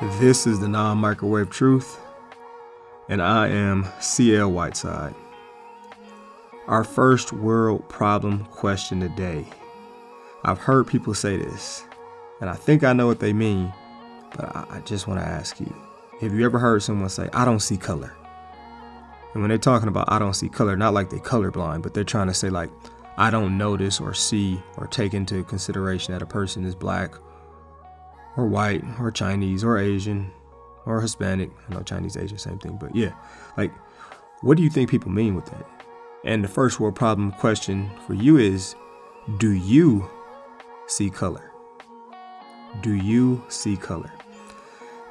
This is the non microwave truth, and I am CL Whiteside. Our first world problem question today. I've heard people say this, and I think I know what they mean, but I, just want to ask you have you ever heard someone say, I don't see color? And when they're talking about I don't see color, not like they're colorblind, but they're trying to say, like, I don't notice or see or take into consideration that a person is black or white or Chinese or Asian or Hispanic. I know Chinese, Asian, same thing, but yeah. Like, what do you think people mean with that? And the first world problem question for you is Do you see color? Do you see color?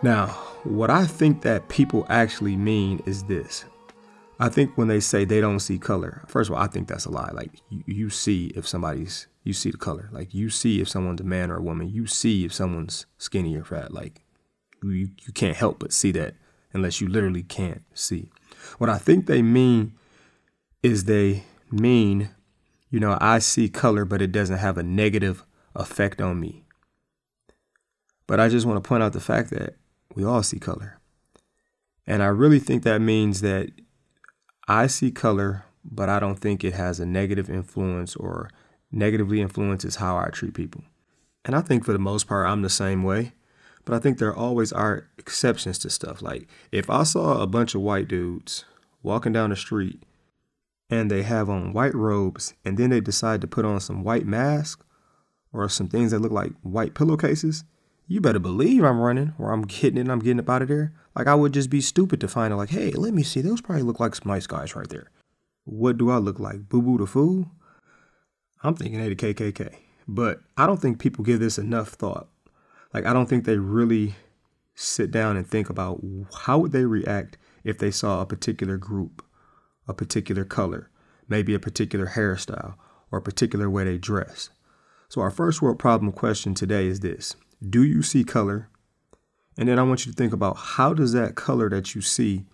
Now, what I think that people actually mean is this. I think when they say they don't see color, first of all, I think that's a lie. Like you, you see if somebody's you see the color. Like you see if someone's a man or a woman. You see if someone's skinny or fat. Like you, you can't help but see that unless you literally can't see. What I think they mean is they mean, you know, I see color, but it doesn't have a negative effect on me. But I just want to point out the fact that we all see color. And I really think that means that I see color, but I don't think it has a negative influence or negatively influences how I treat people. And I think for the most part, I'm the same way. But I think there always are exceptions to stuff. Like if I saw a bunch of white dudes walking down the street and they have on white robes and then they decide to put on some white mask or some things that look like white pillowcases, you better believe I'm running or I'm getting it and I'm getting up out of there. Like I would just be stupid to find out like, hey, let me see. Those probably look like some nice guys right there. What do I look like? Boo boo the fool? I'm thinking hey the KKK. But I don't think people give this enough thought. Like I don't think they really sit down and think about how would they react if they saw a particular group, a particular color, maybe a particular hairstyle, or a particular way they dress. So our first world problem question today is this do you see color? And then I want you to think about how does that color that you see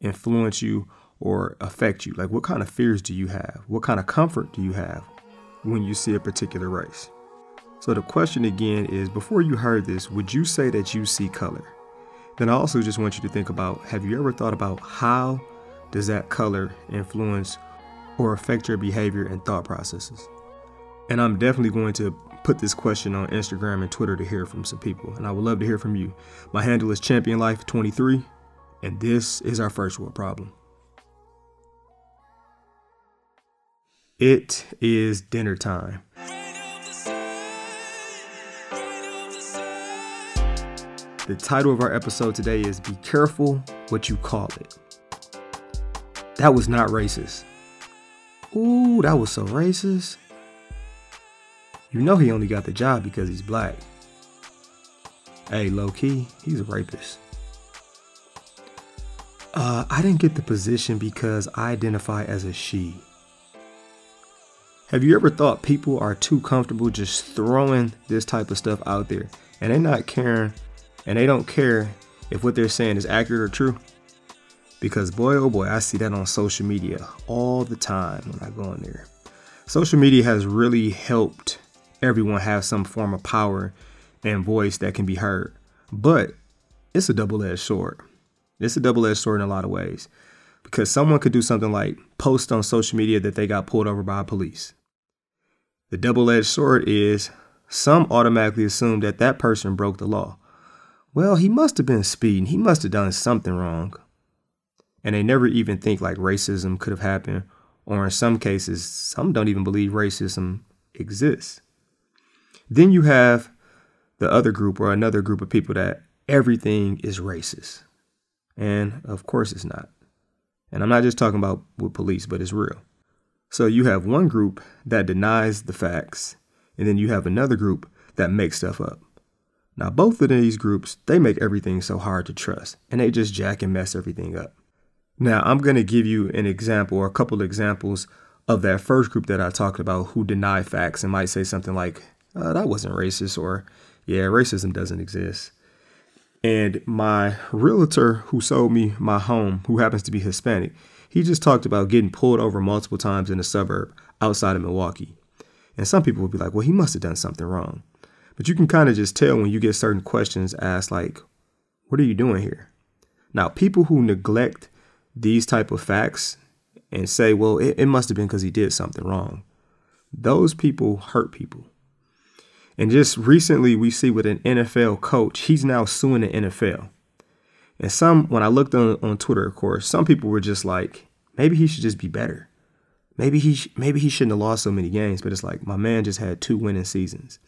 influence you or affect you? Like what kind of fears do you have? What kind of comfort do you have when you see a particular race? So the question again is before you heard this, would you say that you see color? Then I also just want you to think about have you ever thought about how does that color influence or affect your behavior and thought processes? And I'm definitely going to put this question on Instagram and Twitter to hear from some people, and I would love to hear from you. My handle is Champion Life 23, and this is our first world problem. It is dinner time. The title of our episode today is Be Careful What You Call It. That was not racist. Ooh, that was so racist. You know he only got the job because he's black. Hey, low key, he's a rapist. Uh, I didn't get the position because I identify as a she. Have you ever thought people are too comfortable just throwing this type of stuff out there and they're not caring and they don't care if what they're saying is accurate or true? Because boy, oh boy, I see that on social media all the time when I go in there. Social media has really helped everyone have some form of power and voice that can be heard. But it's a double edged sword. It's a double edged sword in a lot of ways because someone could do something like post on social media that they got pulled over by police. The double edged sword is some automatically assume that that person broke the law. Well, he must have been speeding, he must have done something wrong. And they never even think like racism could have happened, or in some cases, some don't even believe racism exists. Then you have the other group or another group of people that everything is racist. And of course it's not. And I'm not just talking about with police, but it's real. So you have one group that denies the facts, and then you have another group that makes stuff up. Now, both of these groups, they make everything so hard to trust, and they just jack and mess everything up. Now, I'm going to give you an example or a couple examples of that first group that I talked about who deny facts and might say something like, uh, that wasn't racist, or yeah, racism doesn't exist. And my realtor who sold me my home, who happens to be Hispanic, he just talked about getting pulled over multiple times in a suburb outside of Milwaukee. And some people would be like, well, he must have done something wrong. But you can kind of just tell when you get certain questions asked, like, What are you doing here? Now, people who neglect these type of facts and say, well, it, it must have been because he did something wrong. Those people hurt people. And just recently, we see with an NFL coach, he's now suing the NFL. And some, when I looked on, on Twitter, of course, some people were just like, maybe he should just be better. Maybe he, sh- maybe he shouldn't have lost so many games. But it's like my man just had two winning seasons.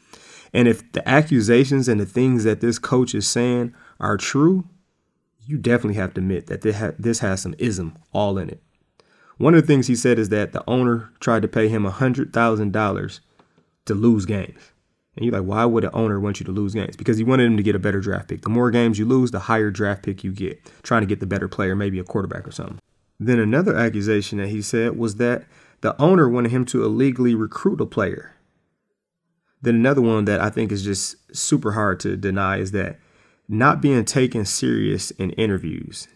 And if the accusations and the things that this coach is saying are true, you definitely have to admit that this has some ism all in it. One of the things he said is that the owner tried to pay him $100,000 to lose games. And you're like, why would an owner want you to lose games? Because he wanted him to get a better draft pick. The more games you lose, the higher draft pick you get, trying to get the better player, maybe a quarterback or something. Then another accusation that he said was that the owner wanted him to illegally recruit a player. Then another one that I think is just super hard to deny is that not being taken serious in interviews.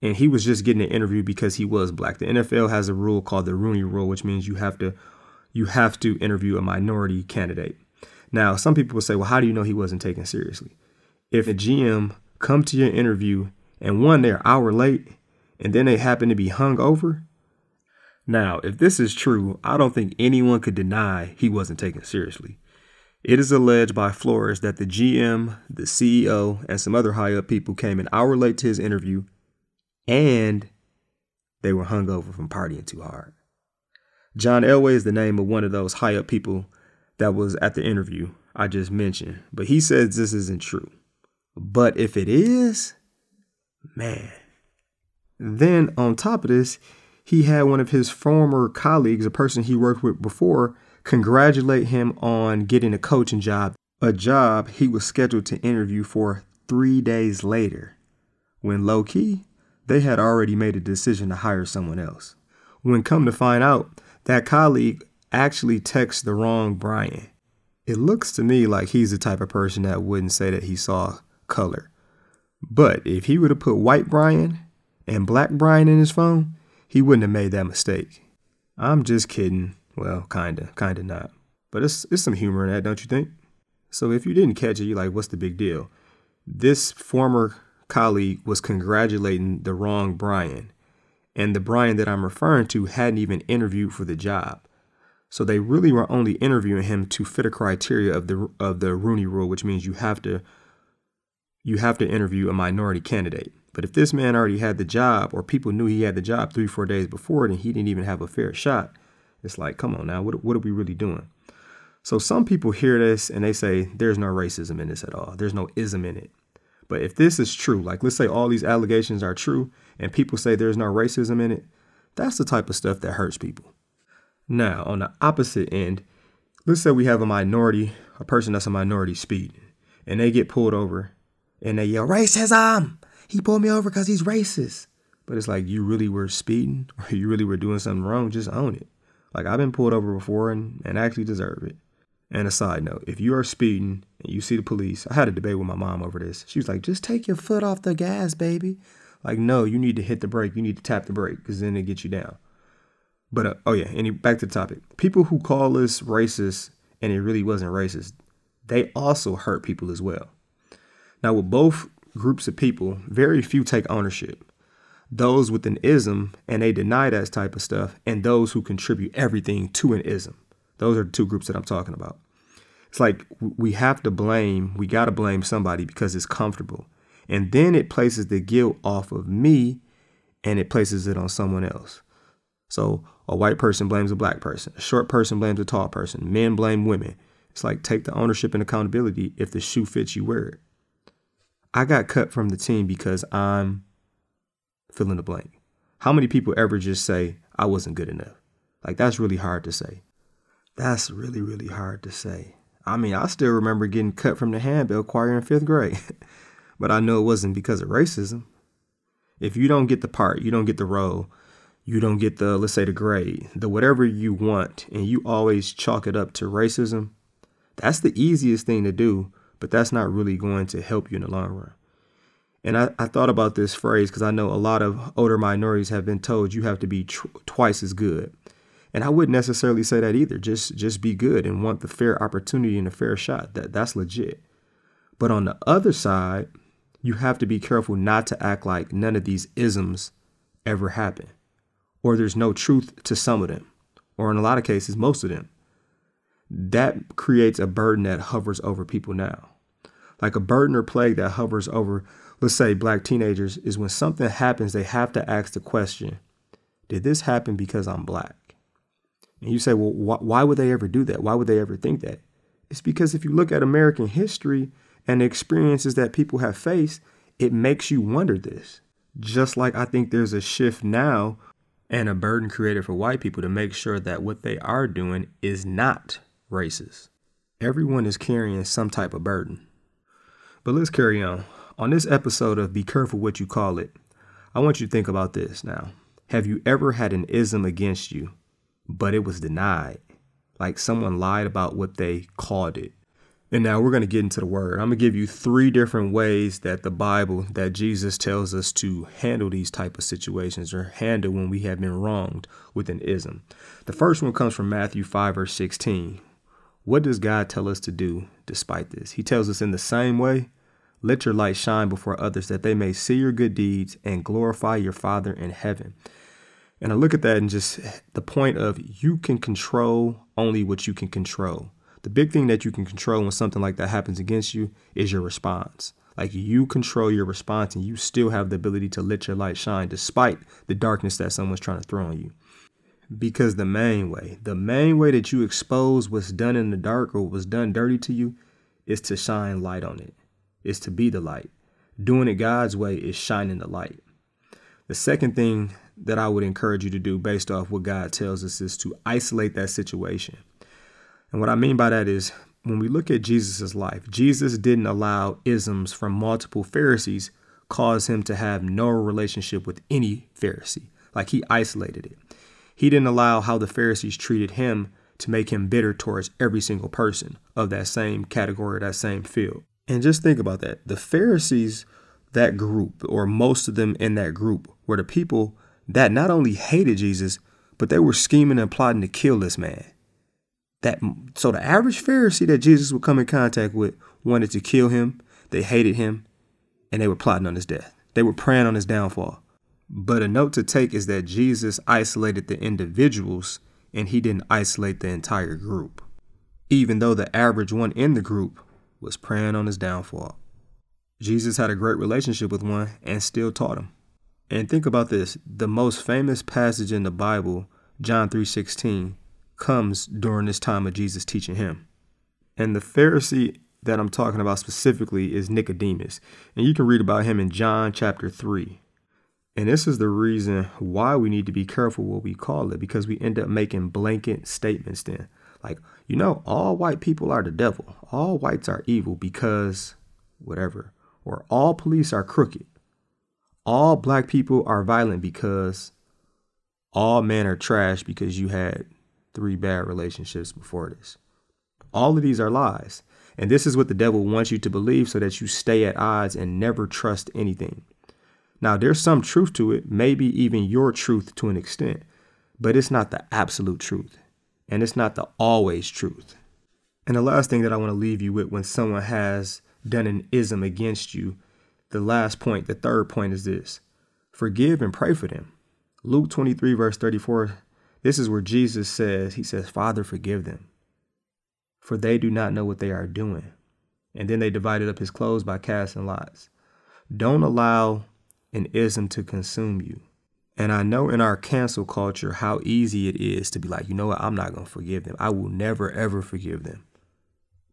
And he was just getting an interview because he was black. The NFL has a rule called the Rooney Rule, which means you have to you have to interview a minority candidate. Now, some people will say, well, how do you know he wasn't taken seriously? If a GM come to your interview and one, they're hour late and then they happen to be hung over. Now, if this is true, I don't think anyone could deny he wasn't taken seriously. It is alleged by Flores that the GM, the CEO, and some other high up people came an hour late to his interview and they were hung over from partying too hard. John Elway is the name of one of those high up people that was at the interview I just mentioned, but he says this isn't true. But if it is, man. Then on top of this, he had one of his former colleagues, a person he worked with before, congratulate him on getting a coaching job, a job he was scheduled to interview for three days later, when low key, they had already made a decision to hire someone else. When come to find out, that colleague actually texted the wrong Brian. It looks to me like he's the type of person that wouldn't say that he saw color. But if he would have put white Brian and black Brian in his phone, he wouldn't have made that mistake. I'm just kidding. Well, kinda, kinda not. But it's it's some humor in that, don't you think? So if you didn't catch it, you're like, what's the big deal? This former colleague was congratulating the wrong Brian and the Brian that I'm referring to hadn't even interviewed for the job. So they really were only interviewing him to fit a criteria of the of the Rooney Rule, which means you have to you have to interview a minority candidate. But if this man already had the job, or people knew he had the job three four days before it, and he didn't even have a fair shot, it's like, come on now, what what are we really doing? So some people hear this and they say there's no racism in this at all. There's no ism in it. But if this is true, like let's say all these allegations are true and people say there's no racism in it, that's the type of stuff that hurts people. Now, on the opposite end, let's say we have a minority, a person that's a minority speeding, and they get pulled over and they yell, racism! He pulled me over because he's racist. But it's like you really were speeding or you really were doing something wrong, just own it. Like I've been pulled over before and, and actually deserve it. And a side note, if you are speeding and you see the police, I had a debate with my mom over this. She was like, just take your foot off the gas, baby. Like, no, you need to hit the brake. You need to tap the brake because then it gets you down. But, uh, oh yeah, and back to the topic. People who call us racist and it really wasn't racist, they also hurt people as well. Now, with both groups of people, very few take ownership. Those with an ism and they deny that type of stuff, and those who contribute everything to an ism. Those are the two groups that I'm talking about. It's like we have to blame, we got to blame somebody because it's comfortable. And then it places the guilt off of me and it places it on someone else. So a white person blames a black person, a short person blames a tall person, men blame women. It's like take the ownership and accountability. If the shoe fits, you wear it. I got cut from the team because I'm fill in the blank. How many people ever just say I wasn't good enough? Like that's really hard to say. That's really, really hard to say. I mean, I still remember getting cut from the handbell choir in fifth grade, but I know it wasn't because of racism. If you don't get the part, you don't get the role, you don't get the, let's say, the grade, the whatever you want, and you always chalk it up to racism, that's the easiest thing to do, but that's not really going to help you in the long run. And I, I thought about this phrase because I know a lot of older minorities have been told you have to be tr- twice as good. And I wouldn't necessarily say that either. Just just be good and want the fair opportunity and a fair shot. That that's legit. But on the other side, you have to be careful not to act like none of these isms ever happen, or there's no truth to some of them, or in a lot of cases, most of them. That creates a burden that hovers over people now. Like a burden or plague that hovers over, let's say, black teenagers, is when something happens, they have to ask the question Did this happen because I'm black? And you say, well, wh- why would they ever do that? Why would they ever think that? It's because if you look at American history and the experiences that people have faced, it makes you wonder this. Just like I think there's a shift now and a burden created for white people to make sure that what they are doing is not racist. Everyone is carrying some type of burden. But let's carry on. On this episode of Be Careful What You Call It, I want you to think about this now. Have you ever had an ism against you, but it was denied? Like someone lied about what they called it. And now we're going to get into the word. I'm going to give you three different ways that the Bible, that Jesus tells us to handle these type of situations or handle when we have been wronged with an ism. The first one comes from Matthew 5 verse 16. What does God tell us to do despite this? He tells us in the same way, let your light shine before others that they may see your good deeds and glorify your Father in heaven. And I look at that and just the point of you can control only what you can control. The big thing that you can control when something like that happens against you is your response. Like you control your response and you still have the ability to let your light shine despite the darkness that someone's trying to throw on you. Because the main way, the main way that you expose what's done in the dark or what's done dirty to you is to shine light on it, is to be the light. Doing it God's way is shining the light. The second thing that I would encourage you to do based off what God tells us is to isolate that situation. And what I mean by that is when we look at Jesus' life, Jesus didn't allow isms from multiple Pharisees cause him to have no relationship with any Pharisee. Like he isolated it. He didn't allow how the Pharisees treated him to make him bitter towards every single person of that same category, that same field. And just think about that. The Pharisees, that group, or most of them in that group, were the people that not only hated Jesus, but they were scheming and plotting to kill this man that so the average Pharisee that Jesus would come in contact with wanted to kill him, they hated him, and they were plotting on his death. They were praying on his downfall. But a note to take is that Jesus isolated the individuals and he didn't isolate the entire group, even though the average one in the group was praying on his downfall. Jesus had a great relationship with one and still taught him. And think about this, the most famous passage in the Bible, John 3:16, comes during this time of Jesus teaching him. And the Pharisee that I'm talking about specifically is Nicodemus. And you can read about him in John chapter 3. And this is the reason why we need to be careful what we call it, because we end up making blanket statements then. Like, you know, all white people are the devil, all whites are evil because whatever, or all police are crooked, all black people are violent because all men are trash because you had three bad relationships before this. All of these are lies. And this is what the devil wants you to believe so that you stay at odds and never trust anything. Now, there's some truth to it, maybe even your truth to an extent, but it's not the absolute truth. And it's not the always truth. And the last thing that I want to leave you with when someone has done an ism against you, the last point, the third point is this forgive and pray for them. Luke 23, verse 34 this is where Jesus says, He says, Father, forgive them, for they do not know what they are doing. And then they divided up his clothes by casting lots. Don't allow an ism to consume you. And I know in our cancel culture how easy it is to be like, you know what, I'm not going to forgive them. I will never, ever forgive them.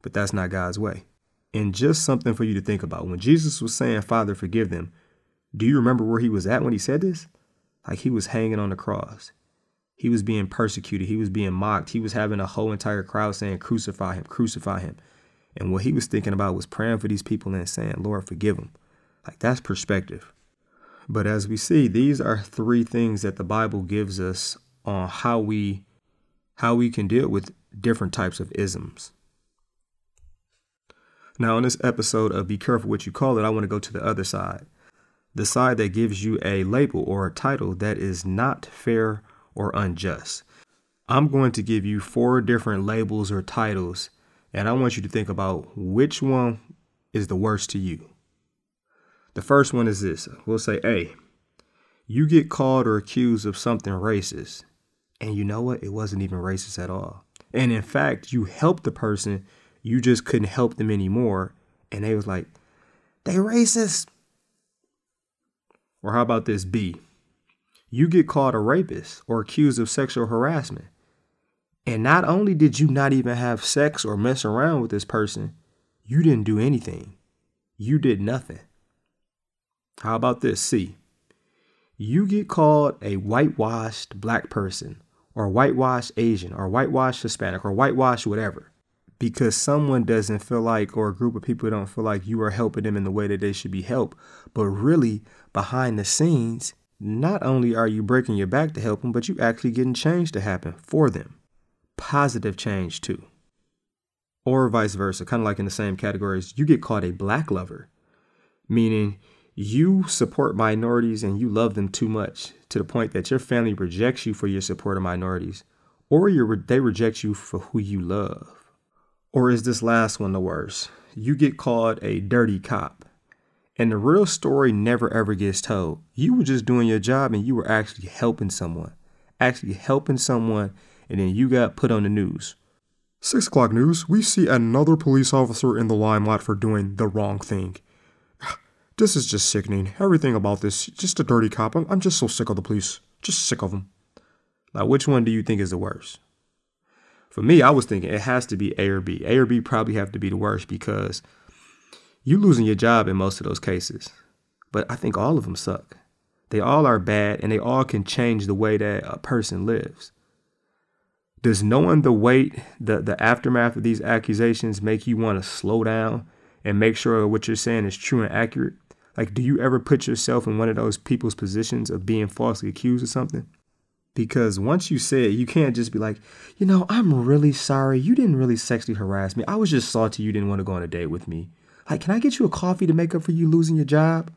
But that's not God's way. And just something for you to think about. When Jesus was saying, Father, forgive them, do you remember where he was at when he said this? Like he was hanging on the cross. He was being persecuted. He was being mocked. He was having a whole entire crowd saying, Crucify him, crucify him. And what he was thinking about was praying for these people and saying, Lord, forgive them. Like that's perspective. But as we see, these are three things that the Bible gives us on how we how we can deal with different types of isms. Now, in this episode of Be Careful What You Call It, I want to go to the other side. The side that gives you a label or a title that is not fair or unjust. I'm going to give you four different labels or titles, and I want you to think about which one is the worst to you. The first one is this we'll say, A, you get called or accused of something racist. And you know what? It wasn't even racist at all. And in fact, you helped the person, you just couldn't help them anymore. And they was like, they racist. Or how about this B? You get called a rapist or accused of sexual harassment. And not only did you not even have sex or mess around with this person, you didn't do anything. You did nothing. How about this? C. You get called a whitewashed black person or whitewashed Asian or whitewashed Hispanic or whitewashed whatever because someone doesn't feel like or a group of people don't feel like you are helping them in the way that they should be helped. But really, behind the scenes, not only are you breaking your back to help them, but you actually getting change to happen for them. Positive change too. Or vice versa, kind of like in the same categories, you get called a black lover, meaning you support minorities and you love them too much to the point that your family rejects you for your support of minorities, or they reject you for who you love. Or is this last one the worst? You get called a dirty cop. And the real story never ever gets told. You were just doing your job and you were actually helping someone. Actually helping someone, and then you got put on the news. Six o'clock news, we see another police officer in the limelight for doing the wrong thing. This is just sickening. Everything about this, just a dirty cop. I'm, I'm just so sick of the police. Just sick of them. Now, which one do you think is the worst? For me, I was thinking it has to be A or B. A or B probably have to be the worst because you losing your job in most of those cases. But I think all of them suck. They all are bad and they all can change the way that a person lives. Does knowing the weight, the, the aftermath of these accusations make you want to slow down and make sure what you're saying is true and accurate? Like, do you ever put yourself in one of those people's positions of being falsely accused of something? Because once you say it, you can't just be like, you know, I'm really sorry. You didn't really sexually harass me. I was just salty you didn't want to go on a date with me. Like, can I get you a coffee to make up for you losing your job?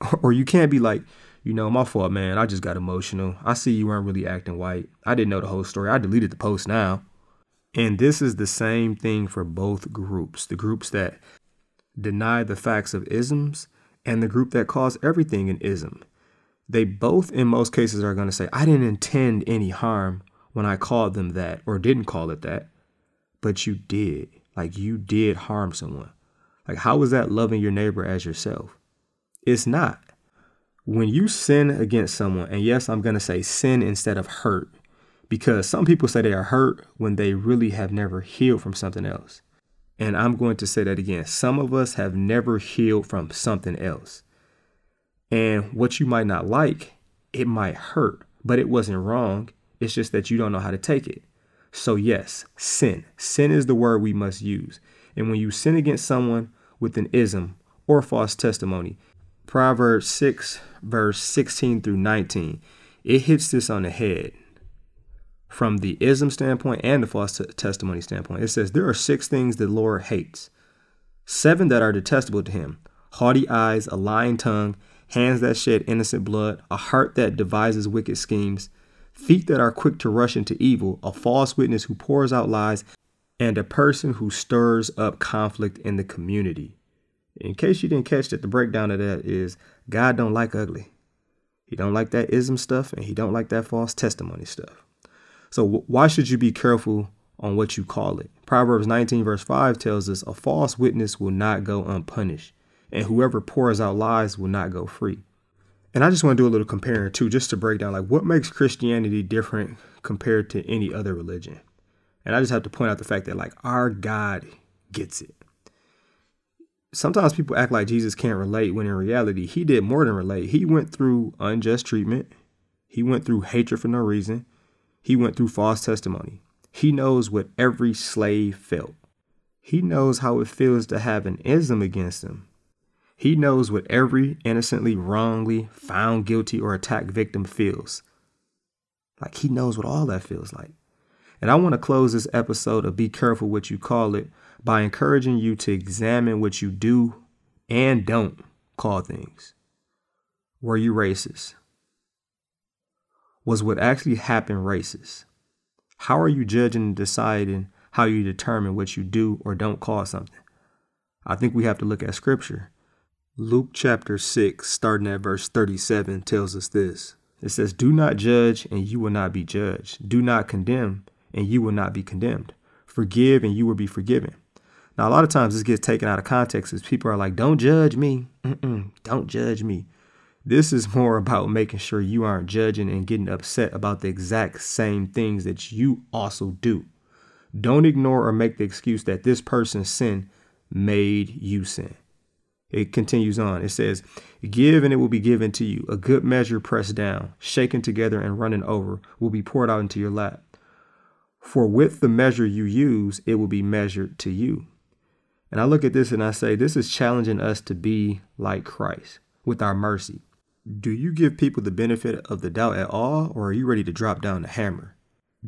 Or you can't be like, you know, my fault, man. I just got emotional. I see you weren't really acting white. I didn't know the whole story. I deleted the post now. And this is the same thing for both groups the groups that deny the facts of isms and the group that calls everything an ism. They both, in most cases, are going to say, I didn't intend any harm when I called them that or didn't call it that, but you did. Like you did harm someone. Like, how is that loving your neighbor as yourself? It's not. When you sin against someone, and yes, I'm going to say sin instead of hurt, because some people say they are hurt when they really have never healed from something else. And I'm going to say that again. Some of us have never healed from something else. And what you might not like, it might hurt, but it wasn't wrong. It's just that you don't know how to take it. So, yes, sin. Sin is the word we must use. And when you sin against someone with an ism or false testimony, Proverbs 6, verse 16 through 19, it hits this on the head from the ism standpoint and the false t- testimony standpoint. It says, There are six things the Lord hates, seven that are detestable to him haughty eyes, a lying tongue, hands that shed innocent blood, a heart that devises wicked schemes, feet that are quick to rush into evil, a false witness who pours out lies, and a person who stirs up conflict in the community. In case you didn't catch that, the breakdown of that is God don't like ugly. He don't like that ism stuff, and he don't like that false testimony stuff. So why should you be careful on what you call it? Proverbs 19 verse 5 tells us a false witness will not go unpunished, and whoever pours out lies will not go free. And I just want to do a little comparing too, just to break down like what makes Christianity different compared to any other religion. And I just have to point out the fact that like our God gets it. Sometimes people act like Jesus can't relate when in reality he did more than relate. He went through unjust treatment. He went through hatred for no reason. He went through false testimony. He knows what every slave felt. He knows how it feels to have an ism against him. He knows what every innocently, wrongly found guilty or attacked victim feels. Like he knows what all that feels like. And I want to close this episode of Be Careful What You Call It by encouraging you to examine what you do and don't call things. Were you racist? was what actually happened racist? How are you judging and deciding how you determine what you do or don't call something? I think we have to look at scripture. Luke chapter 6, starting at verse 37, tells us this. It says, Do not judge, and you will not be judged. Do not condemn, and you will not be condemned. Forgive, and you will be forgiven. Now, a lot of times this gets taken out of context as people are like, Don't judge me. Mm-mm, don't judge me. This is more about making sure you aren't judging and getting upset about the exact same things that you also do. Don't ignore or make the excuse that this person's sin made you sin. It continues on. It says, Give and it will be given to you. A good measure pressed down, shaken together, and running over will be poured out into your lap. For with the measure you use, it will be measured to you. And I look at this and I say, This is challenging us to be like Christ with our mercy. Do you give people the benefit of the doubt at all, or are you ready to drop down the hammer?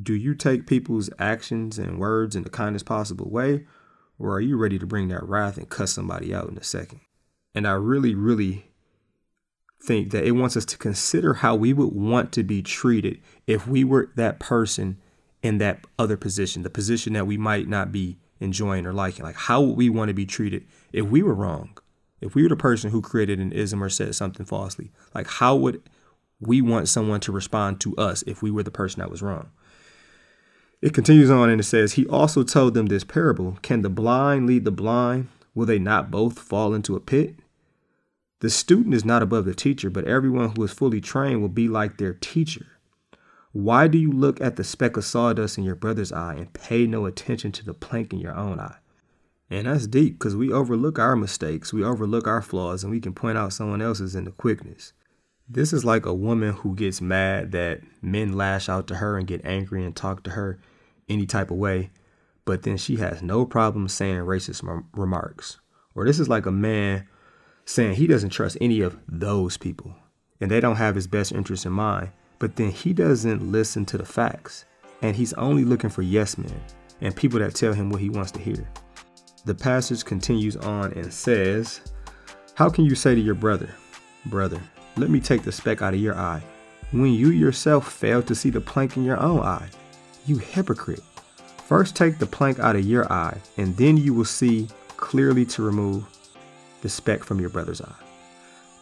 Do you take people's actions and words in the kindest possible way, or are you ready to bring that wrath and cuss somebody out in a second? And I really, really think that it wants us to consider how we would want to be treated if we were that person in that other position, the position that we might not be enjoying or liking. Like, how would we want to be treated if we were wrong? If we were the person who created an ism or said something falsely, like, how would we want someone to respond to us if we were the person that was wrong? It continues on and it says, He also told them this parable Can the blind lead the blind? Will they not both fall into a pit? The student is not above the teacher, but everyone who is fully trained will be like their teacher. Why do you look at the speck of sawdust in your brother's eye and pay no attention to the plank in your own eye? And that's deep because we overlook our mistakes, we overlook our flaws, and we can point out someone else's in the quickness. This is like a woman who gets mad that men lash out to her and get angry and talk to her any type of way, but then she has no problem saying racist remarks. Or this is like a man saying he doesn't trust any of those people and they don't have his best interest in mind, but then he doesn't listen to the facts and he's only looking for yes men and people that tell him what he wants to hear. The passage continues on and says, How can you say to your brother, Brother, let me take the speck out of your eye, when you yourself fail to see the plank in your own eye? You hypocrite. First take the plank out of your eye, and then you will see clearly to remove the speck from your brother's eye.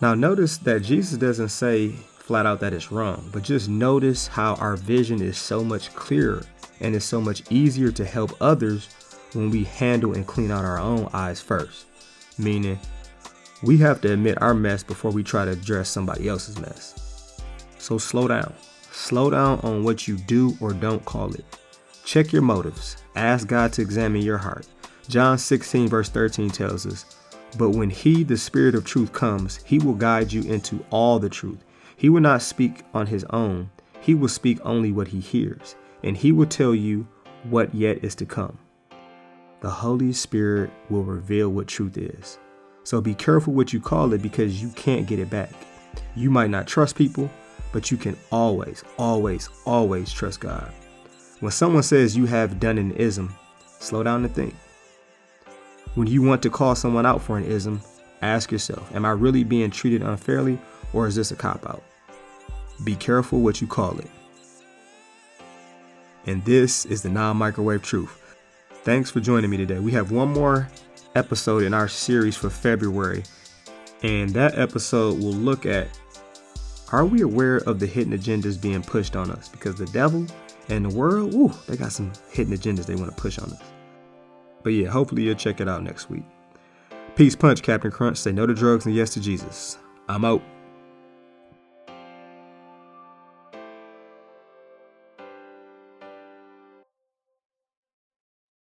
Now, notice that Jesus doesn't say flat out that it's wrong, but just notice how our vision is so much clearer and it's so much easier to help others when we handle and clean out our own eyes first. Meaning, we have to admit our mess before we try to address somebody else's mess. So slow down. Slow down on what you do or don't call it. Check your motives. Ask God to examine your heart. John 16, verse 13 tells us, but when he, the Spirit of truth, comes, he will guide you into all the truth. He will not speak on his own, he will speak only what he hears, and he will tell you what yet is to come. The Holy Spirit will reveal what truth is. So be careful what you call it because you can't get it back. You might not trust people, but you can always, always, always trust God. When someone says you have done an ism, slow down and think. When you want to call someone out for an ism, ask yourself Am I really being treated unfairly or is this a cop out? Be careful what you call it. And this is the non microwave truth. Thanks for joining me today. We have one more episode in our series for February, and that episode will look at are we aware of the hidden agendas being pushed on us? Because the devil and the world, ooh, they got some hidden agendas they want to push on us. But yeah, hopefully you'll check it out next week. Peace punch, Captain Crunch. Say no to drugs and yes to Jesus. I'm out.